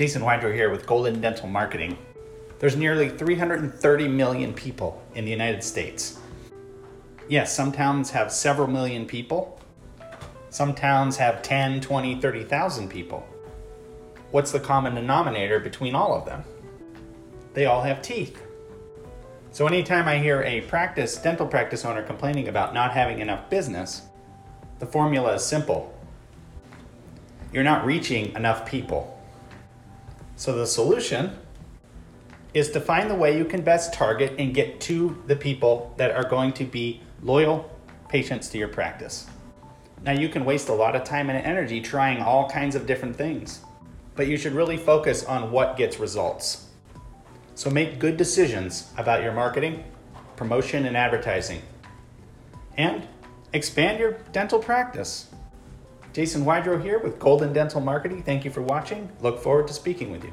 Jason Wydro here with Golden Dental Marketing. There's nearly 330 million people in the United States. Yes, some towns have several million people. Some towns have 10, 20, 30,000 people. What's the common denominator between all of them? They all have teeth. So anytime I hear a practice, dental practice owner complaining about not having enough business, the formula is simple. You're not reaching enough people. So the solution is to find the way you can best target and get to the people that are going to be loyal patients to your practice. Now, you can waste a lot of time and energy trying all kinds of different things, but you should really focus on what gets results. So make good decisions about your marketing, promotion, and advertising. And expand your dental practice. Jason Wydro here with Golden Dental Marketing. Thank you for watching. Look forward to speaking with you.